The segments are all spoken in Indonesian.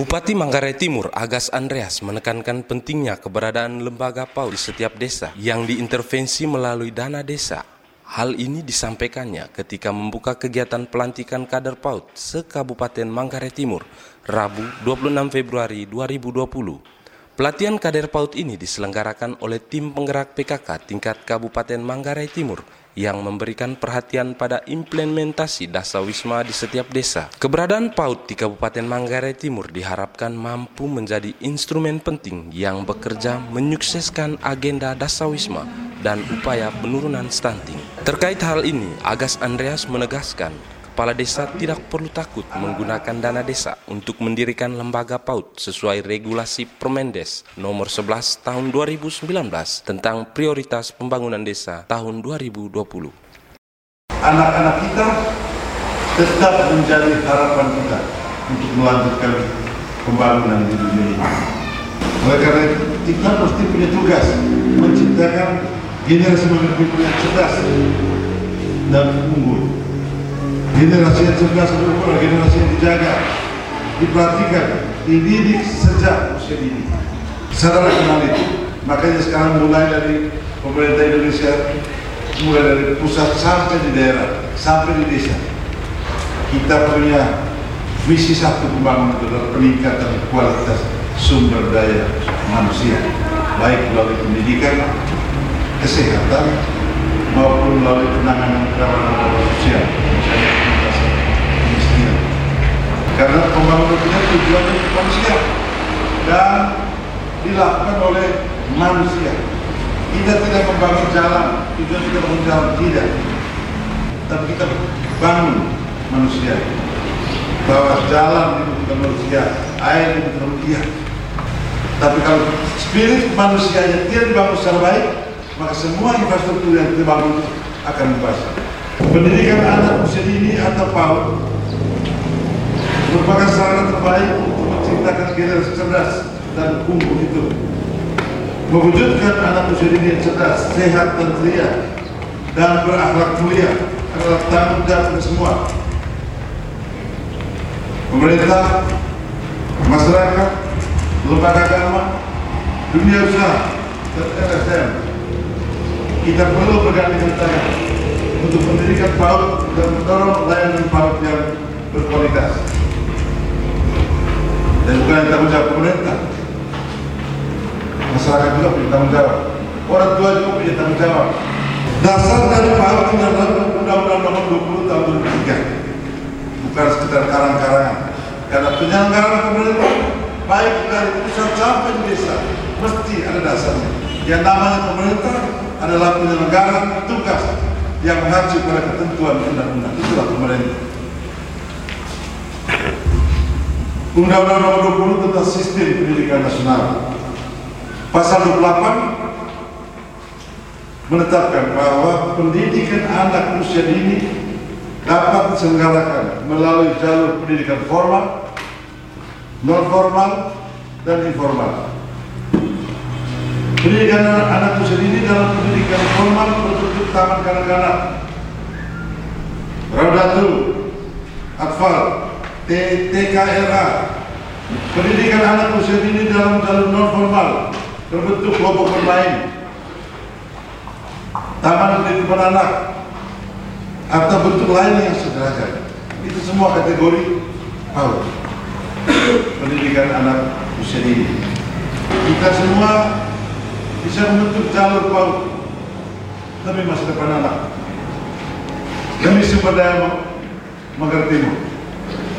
Bupati Manggarai Timur Agas Andreas menekankan pentingnya keberadaan lembaga PAUD di setiap desa yang diintervensi melalui dana desa. Hal ini disampaikannya ketika membuka kegiatan pelantikan kader PAUD se-Kabupaten Manggarai Timur, Rabu 26 Februari 2020. Pelatihan kader PAUD ini diselenggarakan oleh tim penggerak PKK tingkat Kabupaten Manggarai Timur yang memberikan perhatian pada implementasi dasawisma di setiap desa. Keberadaan PAUD di Kabupaten Manggarai Timur diharapkan mampu menjadi instrumen penting yang bekerja menyukseskan agenda dasawisma dan upaya penurunan stunting. Terkait hal ini, Agas Andreas menegaskan kepala desa tidak perlu takut menggunakan dana desa untuk mendirikan lembaga PAUD sesuai regulasi Permendes nomor 11 tahun 2019 tentang prioritas pembangunan desa tahun 2020. Anak-anak kita tetap menjadi harapan kita untuk melanjutkan pembangunan di dunia ini. Oleh karena itu, kita pasti punya tugas menciptakan generasi pemimpin yang cerdas dan unggul generasi yang cerdas adalah generasi yang dijaga diperhatikan dididik sejak usia dini. Sadar kenal itu. Makanya sekarang mulai dari pemerintah Indonesia mulai dari pusat sampai di daerah sampai di desa. Kita punya visi satu pembangunan adalah peningkatan kualitas sumber daya manusia baik melalui pendidikan kesehatan maupun melalui penanganan kerawanan sosial karena pembangunan itu tujuannya manusia dan dilakukan oleh manusia. Kita tidak membangun jalan, tujuan kita membangun jalan tidak, tapi kita bangun manusia bahwa jalan dibutuhkan manusia, air dibutuhkan manusia. Tapi kalau spirit manusia yang tidak dibangun secara baik, maka semua infrastruktur yang dibangun akan membahas. Pendidikan anak usia dini atau PAUD merupakan sarana terbaik untuk menciptakan generasi cerdas dan unggul itu. Mewujudkan anak usia dini yang cerdas, sehat dan ceria, dan berakhlak mulia adalah tanggung jawab semua. Pemerintah, masyarakat, lembaga agama, dunia usaha, dan LSM, kita perlu bergandengan tangan untuk mendirikan PAUD dan mendorong layanan PAUD yang berkualitas dan bukan tanggung jawab pemerintah. Masyarakat juga punya tanggung jawab. Orang tua juga punya tanggung jawab. Dasar dari PAUD adalah Undang-Undang Nomor 20 Tahun 2003 bukan sekedar karang-karangan. Karena penyelenggaraan pemerintah baik dari pusat sampai desa mesti ada dasarnya. Yang namanya pemerintah adalah penyelenggaraan tugas yang mengacu pada ketentuan undang-undang. Itulah Undang-Undang Nomor 20 tentang Sistem Pendidikan Nasional. Pasal 28 menetapkan bahwa pendidikan anak usia dini dapat diselenggarakan melalui jalur pendidikan formal, non formal, dan informal. Pendidikan anak, anak usia dini dalam pendidikan formal berbentuk taman kanak-kanak, Raudatul, Atfal, TKRA pendidikan anak usia dini dalam jalur non formal berbentuk kelompok bermain. Taman pendidikan anak atau bentuk lain yang sederhana. Itu semua kategori PAUD pendidikan anak usia dini. Kita semua bisa membentuk jalur PAUD demi masa depan anak. Demi sumber daya Manggarai Timur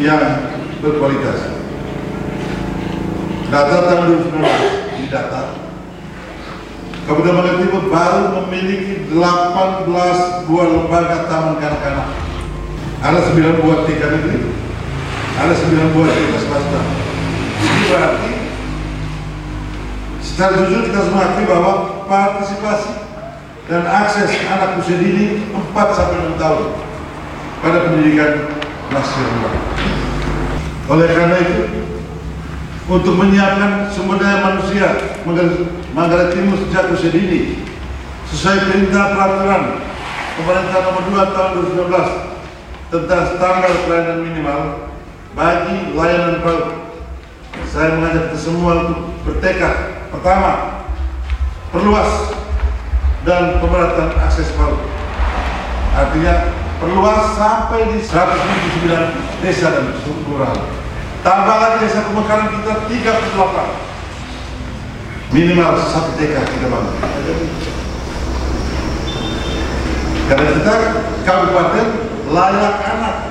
yang berkualitas. Data tahun 2019 di data Kabupaten Bangka Timur baru memiliki 18 buah lembaga taman kanak-kanak. Ada 9 buah TK negeri, ada 9 buah TK swasta. Ini berarti secara jujur kita semua akui bahwa partisipasi dan akses anak usia dini 4 sampai 6 tahun pada pendidikan nasional. Oleh karena itu, untuk menyiapkan sumber daya manusia Manggarai Timur sejak usia dini sesuai perintah peraturan pemerintah nomor 2 tahun 2019 tentang standar pelayanan minimal bagi layanan PAUD saya mengajak kita semua untuk bertekad. Pertama, perluas dan pemerataan akses PAUD. Artinya perluas sampai di 179 desa dan kelurahan. Tambah lagi desa pemekaran kita 38. Minimal satu TK kita bangun. Karena kita kabupaten layak anak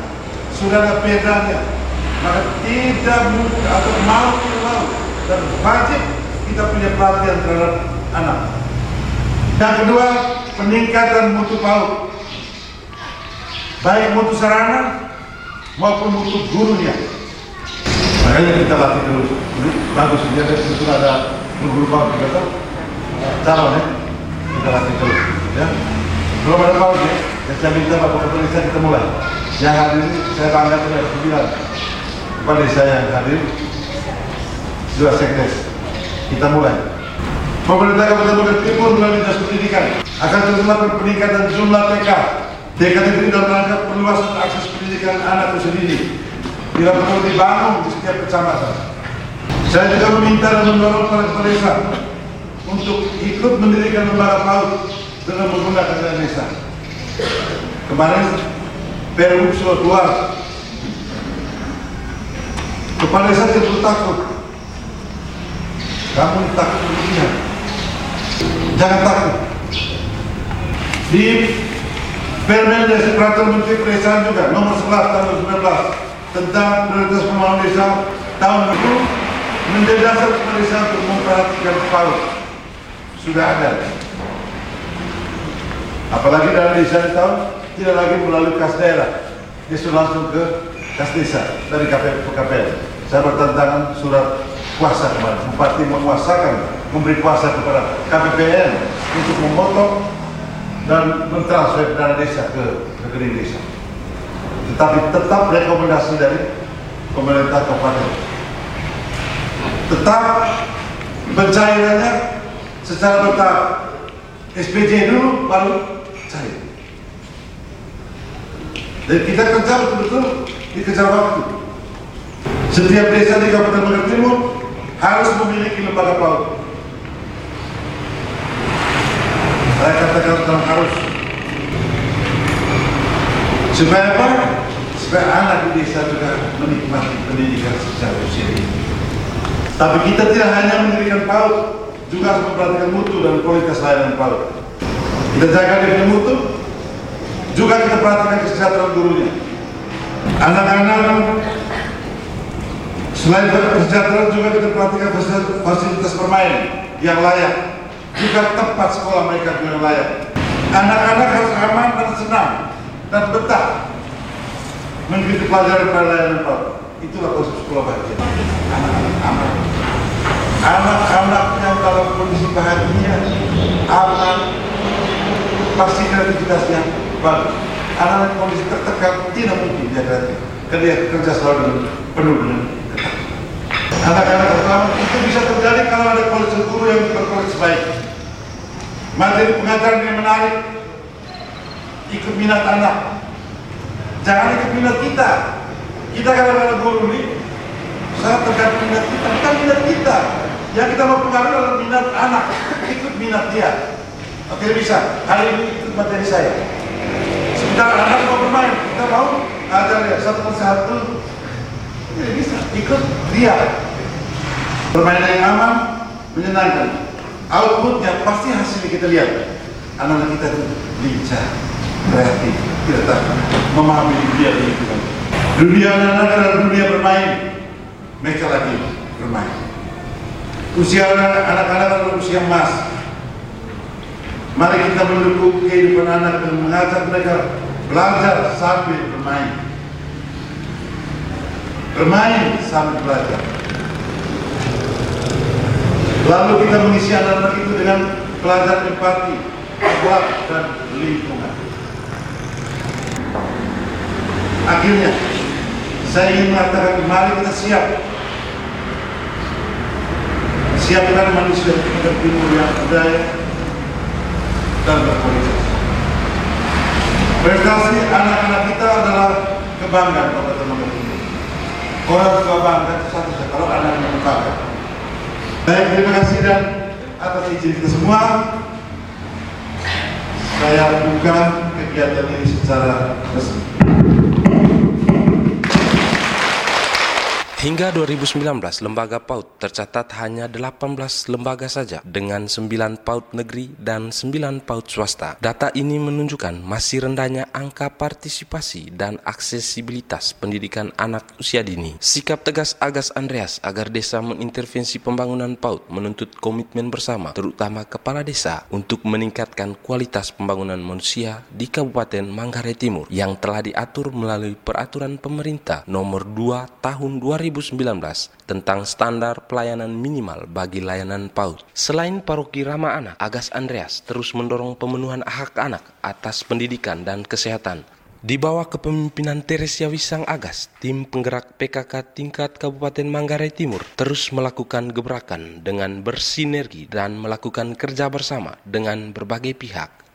sudah ada pedanya, maka tidak mungkin atau mau tidak mau dan wajib kita punya perhatian terhadap anak. Yang kedua, peningkatan mutu PAUD. Baik mutu sarana maupun mutu gurunya. Makanya kita latih terus. Bagus, dia sudah ada guru juga kan? Calon ya, kita latih terus. Ya. Belum ada PAUD ya, ya saya minta Pak Kepala Desa kita mulai. Yang hadir ini saya bangga punya sembilan kepala desa yang hadir dua sekdes. Kita mulai. Pemerintah Kabupaten Bogor Timur melalui dinas pendidikan akan terus melakukan peningkatan jumlah TK. TK itu dalam rangka perluasan akses pendidikan anak itu sendiri. Bila perlu dibangun di setiap kecamatan. Saya juga meminta dan mendorong para kepala desa untuk ikut mendirikan lembaga PAUD dengan menggunakan dana desa. Kemarin Peru sudah keluar. Kepala desa tidak takut. Kamu takut berlebihan. Jangan takut. Di Permendes Peraturan Menteri Pedesaan juga nomor 11 tahun 2019 tentang prioritas pembangunan desa tahun itu menjadi dasar kepala desa untuk memperhatikan PAUD sudah ada. Apalagi dalam desa tahun tidak lagi melalui kas daerah, sudah langsung ke kas desa dari KPL KPL. Saya bertentangan surat kuasa kemarin, bupati menguasakan, memberi kuasa kepada KPPN untuk memotong dan mentransfer dana desa ke rekening desa. Tetapi tetap rekomendasi dari pemerintah kabupaten. Tetap pencairannya secara bertahap. SPJ dulu baru cair. Dan kita kerja betul-betul dikejar waktu. Setiap desa di Kabupaten Bogor Timur harus memiliki lembaga PAUD. Saya katakan tentang harus. Supaya apa? Supaya anak di desa juga menikmati pendidikan secara usia ini. Tapi kita tidak hanya mendirikan PAUD, juga harus memperhatikan mutu dan kualitas layanan PAUD. Kita jaga dengan mutu, juga kita perhatikan kesejahteraan gurunya. Anak-anak selain kesejahteraan juga kita perhatikan fasilitas bermain yang layak, juga tempat sekolah mereka yang layak. Anak-anak harus aman dan senang dan betah mengikuti pelajaran pelayanan PAUD. Itulah konsep sekolah bahagia. Anak-anak aman. Anak-anak yang dalam kondisi bahagia, aman, pasti kreativitasnya bagus. Anak-anak kondisi tertekan tidak mungkin dia kreatif. Dia kerja selalu penuh dengan. Anak-anak itu bisa terjadi kalau ada kualitas guru yang berkualitas baik. Materi pengajaran yang menarik, ikut minat anak. Jangan ikut minat kita. Kita kalau ada guru ini, saya tergantung minat kita, bukan minat kita. Yang kita mau pengaruh adalah minat anak, ikut minat dia. Oke bisa, hari ini ikut materi saya. Sebentar anak mau bermain, kita mau ajar dia satu persatu. Tidak bisa, ikut dia. Permainan yang aman, menyenangkan. Outputnya pasti hasilnya kita lihat. Anak-anak kita itu lincah, kreatif, tidak takut, memahami dunia lingkungan. Dunia anak-anak adalah dunia bermain. Mereka lagi bermain. Usia anak-anak adalah usia emas. Mari kita mendukung kehidupan anak dan mengajak mereka belajar sambil bermain. Bermain sambil belajar. Lalu kita mengisi anak-anak itu dengan pelajaran empati, akhlak dan lingkungan. Akhirnya, saya ingin mengatakan mari kita siap siapkan manusia kita timur yang berdaya dan berkualitas. Prestasi anak-anak kita adalah kebanggaan Bogor Timur. orang tua bangga itu satu kalau anak bangga. Baik, terima kasih dan atas izin kita semua saya buka kegiatan ini secara resmi. Hingga 2019, lembaga PAUD tercatat hanya 18 lembaga saja dengan 9 PAUD negeri dan 9 PAUD swasta. Data ini menunjukkan masih rendahnya angka partisipasi dan aksesibilitas pendidikan anak usia dini. Sikap tegas Agas Andreas agar desa mengintervensi pembangunan PAUD menuntut komitmen bersama, terutama kepala desa, untuk meningkatkan kualitas pembangunan manusia di Kabupaten Manggarai Timur yang telah diatur melalui peraturan pemerintah nomor 2 tahun 2000 2019 tentang standar pelayanan minimal bagi layanan PAUD. Selain paroki ramah anak, Agas Andreas terus mendorong pemenuhan hak anak atas pendidikan dan kesehatan. Di bawah kepemimpinan Teresia Wisang Agas, tim penggerak PKK tingkat Kabupaten Manggarai Timur terus melakukan gebrakan dengan bersinergi dan melakukan kerja bersama dengan berbagai pihak